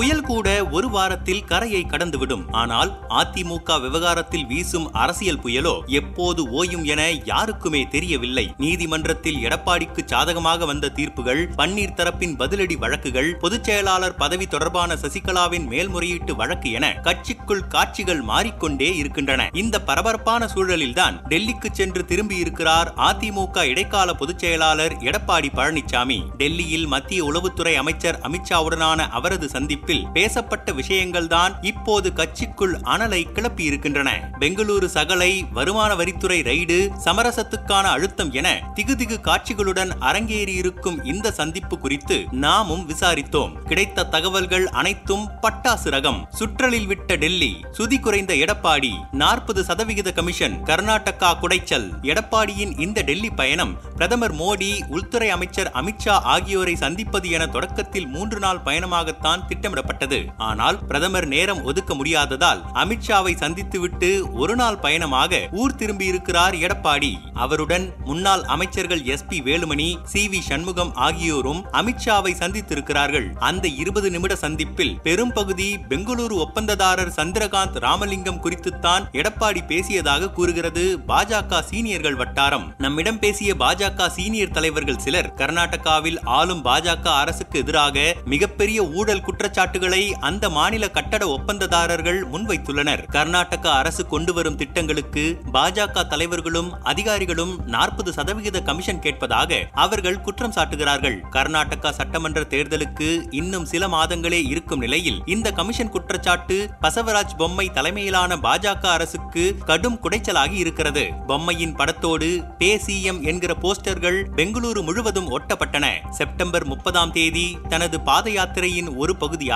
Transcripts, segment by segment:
புயல் கூட ஒரு வாரத்தில் கரையை கடந்துவிடும். ஆனால் அதிமுக விவகாரத்தில் வீசும் அரசியல் புயலோ எப்போது ஓயும் என யாருக்குமே தெரியவில்லை. நீதிமன்றத்தில் எடப்பாடிக்கு சாதகமாக வந்த தீர்ப்புகள் பன்னீர் தரப்பின் பதிலடி வழக்குகள் பொதுச் செயலாளர் பதவி தொடர்பான சசிகலாவின் மேல்முறையீட்டு வழக்கு என கட்சிக்குள் காட்சிகள் மாறிக்கொண்டே இருக்கின்றன. இந்த பரபரப்பான சூழலில்தான் டெல்லிக்கு சென்று திரும்பியிருக்கிறார் அதிமுக இடைக்கால பொதுச் செயலாளர் எடப்பாடி பழனிசாமி டெல்லியில் மத்திய உளவுத்துறை அமைச்சர் அமித்ஷாவுடனான அவரது சந்திப்பு சந்திப்பில் பேசப்பட்ட விஷயங்கள் தான் இப்போது கட்சிக்குள் அனலை கிளப்பி இருக்கின்றன பெங்களூரு சகலை வருமான வரித்துறை ரைடு சமரசத்துக்கான அழுத்தம் என திகுதிகு காட்சிகளுடன் அரங்கேறியிருக்கும் இந்த சந்திப்பு குறித்து நாமும் விசாரித்தோம். கிடைத்த தகவல்கள் அனைத்தும் பட்டாசு ரகம். சுற்றலில் விட்ட டெல்லி சுதி குறைந்த எடப்பாடி நாற்பது சதவிகித கமிஷன் கர்நாடகா குடைச்சல். எடப்பாடியின் இந்த டெல்லி பயணம் பிரதமர் மோடி உள்துறை அமைச்சர் அமித்ஷா ஆகியோரை சந்திப்பது என தொடக்கத்தில் மூன்று நாள் பயணமாகத்தான் திட்டம் திட்டமிடப்பட்டது. ஆனால் பிரதமர் நேரம் ஒதுக்க முடியாததால் அமித்ஷாவை சந்தித்துவிட்டு ஒரு நாள் பயணமாக ஊர் திரும்பியிருக்கிறார் எடப்பாடி. அவருடன் முன்னாள் அமைச்சர்கள் S P Velumani C V Shanmugam ஆகியோரும் அமித்ஷாவை சந்தித்திருக்கிறார்கள். அந்த இருபது நிமிட சந்திப்பில் பெரும் பகுதி பெங்களூரு ஒப்பந்ததாரர் சந்திரகாந்த் ராமலிங்கம் குறித்துத்தான் எடப்பாடி பேசியதாக கூறுகிறது பாஜக சீனியர்கள் வட்டாரம். நம்மிடம் பேசிய பாஜக சீனியர் தலைவர்கள் சிலர் கர்நாடகாவில் ஆளும் பாஜக அரசுக்கு எதிராக மிகப்பெரிய ஊழல் குற்றச்சாட்டுகளை அந்த மாநில கட்டட ஒப்பந்ததாரர்கள் முன்வைத்துள்ளனர். கர்நாடக அரசு கொண்டு வரும் திட்டங்களுக்கு பாஜக தலைவர்களும் அதிகாரிகளும் நாற்பது சதவிகித கமிஷன் கேட்பதாக அவர்கள் குற்றம் சாட்டுகிறார்கள். கர்நாடகா சட்டமன்ற தேர்தலுக்கு இன்னும் சில மாதங்களே இருக்கும் நிலையில் இந்த கமிஷன் குற்றச்சாட்டு பசவராஜ் பொம்மை தலைமையிலான பாஜக அரசுக்கு கடும் குடைச்சலாகி இருக்கிறது. பொம்மையின் படத்தோடு பே சிஎம் என்கிற போஸ்டர்கள் பெங்களூரு முழுவதும் ஒட்டப்பட்டன. செப்டம்பர் முப்பதாம் தேதி தனது பாத யாத்திரையின் ஒரு பகுதியாக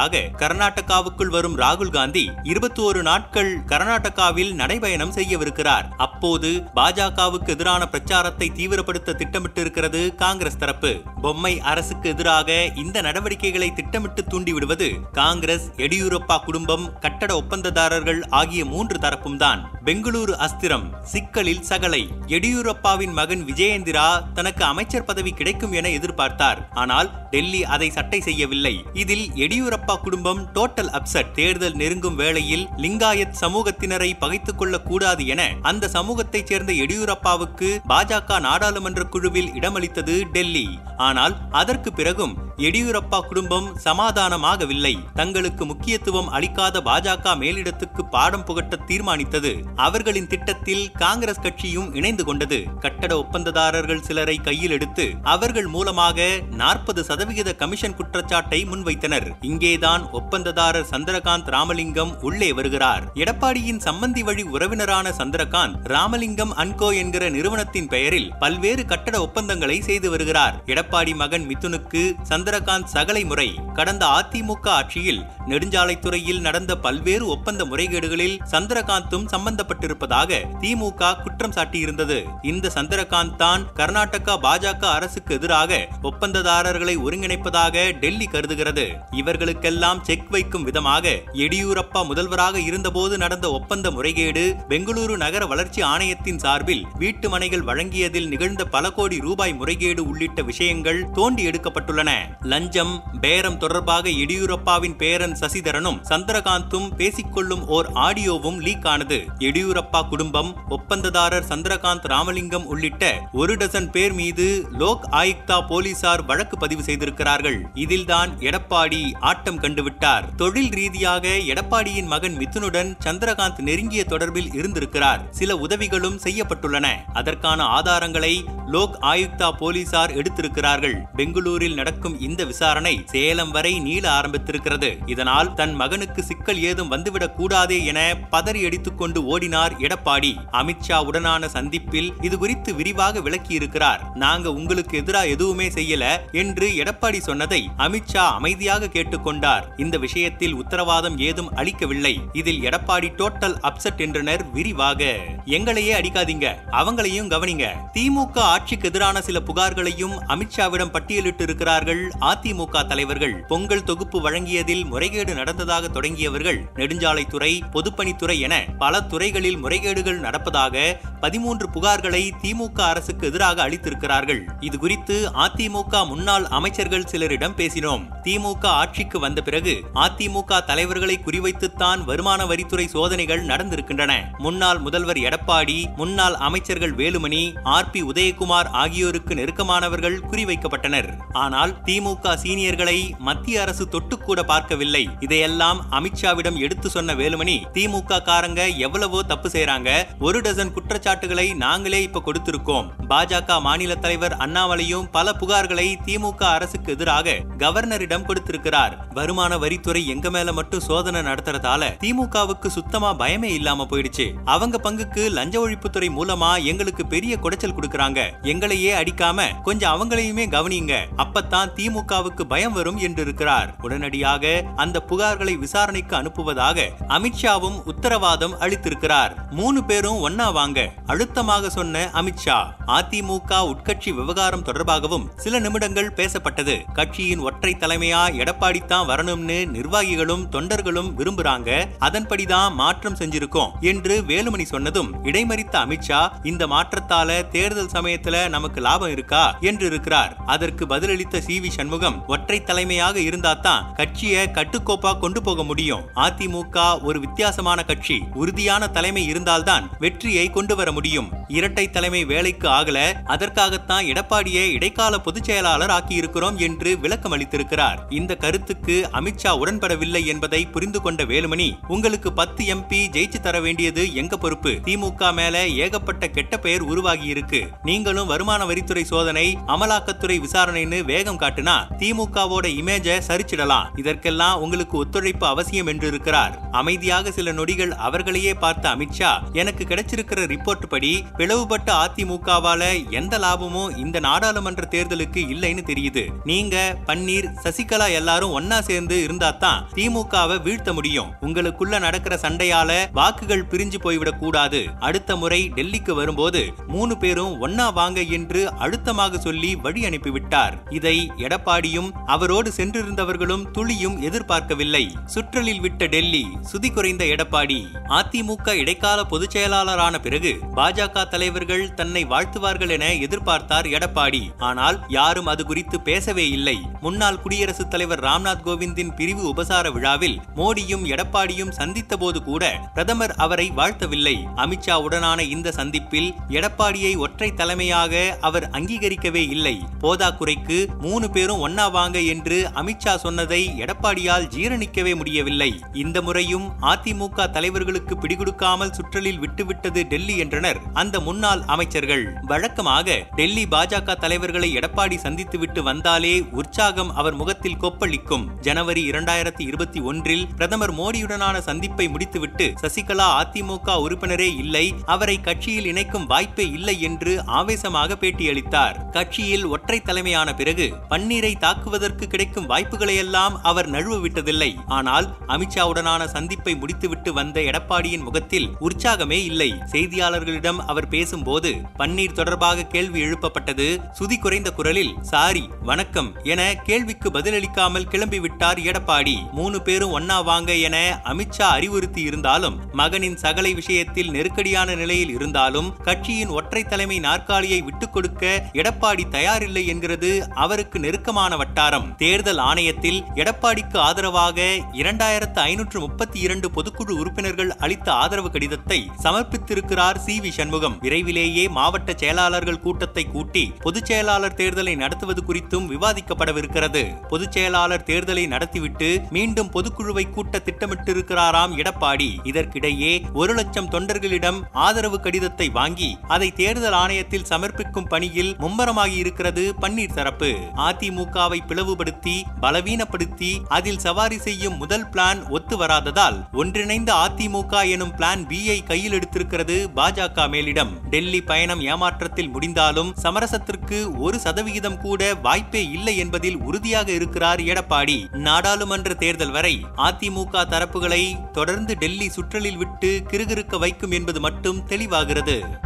கர்நாடகாவுக்குள் வரும் ராகுல் காந்தி இருபத்தி ஒரு நாட்கள் கர்நாடகாவில் நடைபயணம் செய்யவிருக்கிறார். அப்போது பாஜகவுக்கு எதிரான பிரச்சாரத்தை தீவிரப்படுத்த திட்டமிட்டிருக்கிறது காங்கிரஸ் தரப்பு. பொம்மை அரசுக்கு எதிராக இந்த நடவடிக்கைகளை திட்டமிட்டு தூண்டிவிடுவது காங்கிரஸ் எடியூரப்பா குடும்பம் கட்டட ஒப்பந்ததாரர்கள் ஆகிய மூன்று தரப்பும் தான். பெங்களூரு அஸ்திரம் சிக்கலில் சகலை எடியூரப்பாவின் மகன் விஜயேந்திரா தனக்கு அமைச்சர் பதவி கிடைக்கும் என எதிர்பார்த்தார். ஆனால் டெல்லி அதை சட்டை செய்யவில்லை. இதில் எடியூரப்பா குடும்பம் டோட்டல் அப்செட் தேர்தல் நெருங்கும் வேளையில் லிங்காயத் சமூகத்தினரை பகைத்துக் கொள்ளக் கூடாது என அந்த சமூகத்தைச் சேர்ந்த எடியூரப்பாவுக்கு பாஜக நாடாளுமன்ற குழுவில் இடமளித்தது டெல்லி. ஆனால் அதற்கு பிறகும் எடியூரப்பா குடும்பம் சமாதானமாகவில்லை. தங்களுக்கு முக்கியத்துவம் அளிக்காத பாஜக மேலிடத்துக்கு பாடம் புகட்ட தீர்மானித்தது. அவர்களின் திட்டத்தில் காங்கிரஸ் கட்சியும் இணைந்து கொண்டது. கட்டட ஒப்பந்ததாரர்கள் சிலரை கையில் எடுத்து அவர்கள் மூலமாக நாற்பது சதவிகித கமிஷன் குற்றச்சாட்டை முன்வைத்தனர். இங்கேதான் ஒப்பந்ததாரர் சந்திரகாந்த் ராமலிங்கம் உள்ளே வருகிறார். எடப்பாடியின் சம்பந்தி வழி உறவினரான சந்திரகாந்த் ராமலிங்கம் அன்கோ என்கிற நிறுவனத்தின் பெயரில் பல்வேறு கட்டட ஒப்பந்தங்களை செய்து வருகிறார். எடப்பாடி மகன் மிதுனுக்கு சந்திரகாந்த் சகலை முறை கடந்த அதிமுக ஆட்சியில் நெடுஞ்சாலைத்துறையில் நடந்த பல்வேறு ஒப்பந்த முறைகேடுகளில் சந்திரகாந்தும் சம்பந்தப்பட்டிருப்பதாக திமுக குற்றம் சாட்டியிருந்தது. இந்த சந்திரகாந்த் தான் கர்நாடகா பாஜக அரசுக்கு எதிராக ஒப்பந்ததாரர்களை ஒருங்கிணைப்பதாக டெல்லி கருதுகிறது. இவர்களுக்கெல்லாம் செக் வைக்கும் விதமாக எடியூரப்பா முதல்வராக இருந்தபோது நடந்த ஒப்பந்த முறைகேடு பெங்களூரு நகர வளர்ச்சி ஆணையத்தின் சார்பில் வீட்டு மனைகள் வழங்கியதில் நிகழ்ந்த பல கோடி ரூபாய் முறைகேடு உள்ளிட்ட விஷயங்கள் தோண்டி எடுக்கப்பட்டுள்ளன. லஞ்சம் பேரம் தொடர்பாக எடியூரப்பாவின் பேரன் சசிதரனும் சந்திரகாந்தும் பேசிக்கொள்ளும் ஓர் ஆடியோவும் லீக் ஆனது எடியூரப்பா குடும்பம் ஒப்பந்ததாரர் சந்திரகாந்த் ராமலிங்கம் உள்ளிட்ட ஒரு டசன் பேர் மீது லோக் ஆயுக்தா போலீசார் வழக்கு பதிவு செய்திருக்கிறார்கள். இதில்தான் எடப்பாடி ஆட்டம் கண்டுவிட்டார். தொழில் ரீதியாக எடப்பாடியின் மகன் மிதுனுடன் சந்திரகாந்த் நெருங்கிய தொடர்பில் இருந்திருக்கிறார். சில உதவிகளும் செய்யப்பட்டுள்ளன. அதற்கான ஆதாரங்களை லோக் ஆயுக்தா போலீசார் எடுத்திருக்கிறார்கள். பெங்களூரில் நடக்கும் இந்த விசாரணை சேலம் வரை நீள ஆரம்பித்திருக்கிறது. இதனால் தன் மகனுக்கு சிக்கல் ஏதும் வந்துவிடக் கூடாதே என பதறி அடித்துக்கொண்டு ஓடினார் எடப்பாடி. அமித்ஷா உடனான சந்திப்பில் இது குறித்து விரிவாக விளக்கியிருக்கிறார். நாங்க உங்களுக்கு எதிரா எதுவுமே செய்யல என்று எடப்பாடி சொன்னதை அமித்ஷா அமைதியாக கேட்டுக்கொண்டார் இந்த விஷயத்தில் உத்தரவாதம் ஏதும் அளிக்கவில்லை. இதில் எடப்பாடி டோட்டல் அப்செட் என்றனர் விரிவாக. எங்களையே அடிக்காதீங்க. அவங்களையும் கவனிங்க. திமுக ஆட்சிக்கு எதிரான சில புகார்களையும் அமித்ஷாவிடம் பட்டியலிட்டு இருக்கிறார்கள் அதிமுக தலைவர்கள் பொங்கல் தொகுப்பு வழங்கியதில் முறைகேடு நடந்ததாக தொடங்கியவர்கள் நெடுஞ்சாலைத்துறை பொதுப்பணித்துறை என பல துறைகளில் முறைகேடுகள் நடப்பதாக பதிமூன்று புகார்களை திமுக அரசுக்கு எதிராக அளித்திருக்கிறார்கள். இது குறித்து அதிமுக முன்னாள் அமைச்சர்கள் சிலரிடம் பேசினோம். திமுக ஆட்சிக்கு வந்த பிறகு அதிமுக தலைவர்களை குறிவைத்துத்தான் வருமான வரித்துறை சோதனைகள் நடந்திருக்கின்றன. முன்னாள் முதல்வர் எடப்பாடி முன்னாள் அமைச்சர்கள் வேலுமணி ஆர் பி உதயகுமார் ஆகியோருக்கு நெருக்கமானவர்கள் குறிவைக்கப்பட்டனர். ஆனால் திமுக அதிமுக சீனியர்களை மத்திய அரசு தொட்டுக்கூட பார்க்கவில்லை. இதையெல்லாம் அமித்ஷாவிடம் எடுத்து சொன்ன வேலுமணி திமுக காரங்க எவ்வளவோ தப்பு செய்யறாங்க ஒரு டசன் குற்றச்சாட்டுகளை நாங்களே இப்ப கொடுத்திருக்கோம். பாஜக மாநில தலைவர் அண்ணாமலையும் பல புகார்களை திமுக அரசுக்கு எதிராக கவர்னரிடம் கொடுத்திருக்கிறார். வருமான வரித்துறை எங்க மேல மட்டும் சோதனை நடத்துறதால திமுகவுக்கு சுத்தமா பயமே இல்லாம போயிடுச்சு. அவங்க பங்குக்கு லஞ்ச ஒழிப்புத்துறை மூலமா எங்களுக்கு பெரிய குடைச்சல் கொடுக்கறாங்க. எங்களையே அடிக்காம கொஞ்சம் அவங்களையுமே கவனிங்க. அப்பத்தான் அதிமுகவுக்கு பயம் வரும் என்றிருக்கிறார். உடனடியாக அந்த புகார்களை விசாரணைக்கு அனுப்புவதாக அமித்ஷாவும் உத்தரவாதம் அளித்திருக்கிறார். மூணு பேரும் ஒன்னா வாங்க அழுத்தமாக சொன்ன அமித்ஷா அதிமுக உட்கட்சி விவகாரம் தொடர்பாகவும் சில நிமிடங்கள் பேசப்பட்டது. கட்சியின் ஒற்றை தலைமையா எடப்பாடி தான் வரணும்னு நிர்வாகிகளும் தொண்டர்களும் விரும்புறாங்க. அதன்படிதான் மாற்றம் செஞ்சிருக்கோம் என்று வேலுமணி சொன்னதும் இடைமறித்த அமித்ஷா இந்த மாற்றத்தால தேர்தல் சமயத்துல நமக்கு லாபம் இருக்கா? என்று இருக்கிறார் அதற்கு பதிலளித்த சி வி சண்முகம் ஒற்றை தலைமையாக இருந்தாதான் கட்சியை கட்டுக்கோப்பா கொண்டு போக முடியும். அதிமுக ஒரு வித்தியாசமான கட்சி. உறுதியான தலைமை இருந்தால்தான் வெற்றியை கொண்டு வர முடியும். இரட்டை தலைமை வேலைக்கு ஆகல. அதற்காகத்தான் எடப்பாடியை இடைக்கால பொதுச் செயலாளர் ஆக்கியிருக்கிறோம் என்று விளக்கம் அளித்திருக்கிறார். இந்த கருத்துக்கு அமித்ஷா உடன்படவில்லை என்பதை புரிந்து கொண்ட வேலுமணி உங்களுக்கு பத்து எம்பி ஜெயிச்சு தர வேண்டியது எங்க பொறுப்பு? திமுக மேல ஏகப்பட்ட கெட்ட பெயர் உருவாகி இருக்கு நீங்களும் வருமான வரித்துறை சோதனை அமலாக்கத்துறை விசாரணைன்னு வேகம் காட்டுனா திமுகவோட இமேஜ சரிச்சிடலாம். இதற்கெல்லாம் உங்களுக்கு ஒத்துழைப்பு அவசியம் என்று இருக்கிறார். அமைதியாக சில நொடிகள் அவர்களையே பார்த்த அமித்ஷா எனக்கு கிடைச்சிருக்கிற ரிப்போர்ட் படி பிளவுபட்ட அதிமுகவால எந்த லாபமும் இந்த நாடாளுமன்ற தேர்தலுக்கு இல்லைன்னு தெரியுது. நீங்க பன்னீர் சசிகலா எல்லாரும் ஒன்னா சேர்ந்து இருந்தா தான் திமுகவை வீழ்த்த முடியும். உங்களுக்குள்ள நடக்கிற சண்டையால வாக்குகள் பிரிஞ்சு போய்விடக் கூடாது. அடுத்த முறை டெல்லிக்கு வரும்போது மூணு பேரும் ஒன்னா வாங்க என்று அழுத்தமாக சொல்லி வழி அனுப்பிவிட்டார். இதை எடப்பாடியும் அவரோடு சென்றிருந்தவர்களும் துளியும் எதிர்பார்க்கவில்லை. சுற்றலில் விட்ட டெல்லி சுதி குறைந்த எடப்பாடி. அதிமுக இடைக்கால பொதுச் செயலாளரான பிறகு பாஜக தலைவர்கள் தன்னை வாழ்த்துவார்கள் என எதிர்பார்த்தார் எடப்பாடி. ஆனால் யாரும் அது குறித்து பேசவே இல்லை. முன்னாள் குடியரசுத் தலைவர் ராம்நாத் கோவிந்தின் பிரிவு உபசார விழாவில் மோடியும் எடப்பாடியும் சந்தித்த போது கூட பிரதமர் அவரை வாழ்த்தவில்லை. அமித்ஷா உடனான இந்த சந்திப்பில் எடப்பாடியை ஒற்றை தலைமையாக அவர் அங்கீகரிக்கவே இல்லை. போதாக்குறைக்கு மூணு பேர் பேரும் ஒன்னா வாங்க என்று அமித்ஷா சொன்னதை எடப்பாடியால் ஜீரணிக்கவே முடியவில்லை. இந்த முறையும் அதிமுக தலைவர்களுக்கு பிடிகொடுக்காமல் சுற்றலில் விட்டுவிட்டது டெல்லி என்றனர் அந்த முன்னாள் அமைச்சர்கள். வழக்கமாக டெல்லி பாஜக தலைவர்களை எடப்பாடி சந்தித்துவிட்டு வந்தாலே உற்சாகம் அவர் முகத்தில் கொப்பளிக்கும். ஜனவரி இரண்டாயிரத்தி இருபத்தி ஒன்றில் பிரதமர் மோடியுடனான சந்திப்பை முடித்துவிட்டு சசிகலா அதிமுக உறுப்பினரே இல்லை அவரை கட்சியில் இணைக்கும் வாய்ப்பே இல்லை என்று ஆவேசமாக பேட்டியளித்தார். கட்சியில் ஒற்றை தலைமையான பிறகு பன்னீரை தாக்குவதற்கு கிடைக்கும் வாய்ப்புகளையெல்லாம் அவர் நழுவ விட்டதில்லை ஆனால் அமித்ஷாவுடனான சந்திப்பை முடித்துவிட்டு வந்த எடப்பாடியின் முகத்தில் உற்சாகமே இல்லை. செய்தியாளர்களிடம் அவர் பேசும்போது பன்னீர் தொடர்பாக கேள்வி எழுப்பப்பட்டது. சுதி குறைந்த குரலில் சாரி வணக்கம் என கேள்விக்கு பதிலளிக்காமல் கிளம்பிவிட்டார் எடப்பாடி. மூணு பேரும் ஒன்னா வாங்க என அமித்ஷா அறிவுறுத்தி இருந்தாலும் மகனின் சகலை விஷயத்தில் நெருக்கடியான நிலையில் இருந்தாலும் கட்சியின் ஒற்றை தலைமை நாற்காலியை விட்டுக் கொடுக்க எடப்பாடி தயாரில்லை என்கிறது அவருக்கு நெருக்க நெருக்கமான வட்டாரம். தேர்தல் ஆணையத்தில் எடப்பாடிக்கு ஆதரவாக இரண்டாயிரத்து ஐநூற்று முப்பத்தி இரண்டு பொதுக்குழு உறுப்பினர்கள் அளித்த ஆதரவு கடிதத்தை சமர்ப்பித்திருக்கிறார் சி வி சண்முகம். விரைவிலேயே மாவட்ட செயலாளர்கள் கூட்டத்தை கூட்டி பொதுச் செயலாளர் தேர்தலை நடத்துவது குறித்தும் விவாதிக்கப்படவிருக்கிறது. பொதுச் செயலாளர் தேர்தலை நடத்திவிட்டு மீண்டும் பொதுக்குழுவை கூட்ட திட்டமிட்டிருக்கிறாராம் எடப்பாடி. இதற்கிடையே ஒரு லட்சம் தொண்டர்களிடம் ஆதரவு கடிதத்தை வாங்கி அதை தேர்தல் ஆணையத்தில் சமர்ப்பிக்கும் பணியில் மும்மரமாகி இருக்கிறது பன்னீர் தரப்பு அதிமுக அதிமுகவை பிளவுபடுத்தி பலவீனப்படுத்தி அதில் சவாரி செய்யும் முதல் பிளான் ஒத்து வராததால் ஒன்றிணைந்த அதிமுக எனும் பிளான் பி ஐ கையில் எடுத்திருக்கிறது பாஜக மேலிடம். டெல்லி பயணம் ஏமாற்றத்தில் முடிந்தாலும் சமரசத்திற்கு ஒரு சதவிகிதம் கூட வாய்ப்பே இல்லை என்பதில் உறுதியாக இருக்கிறார் எடப்பாடி. நாடாளுமன்ற தேர்தல் வரை அதிமுக தரப்புகளை தொடர்ந்து டெல்லி சுற்றலில் விட்டு கிறுகிறுக்க வைக்கும் என்பது மட்டும் தெளிவாகிறது.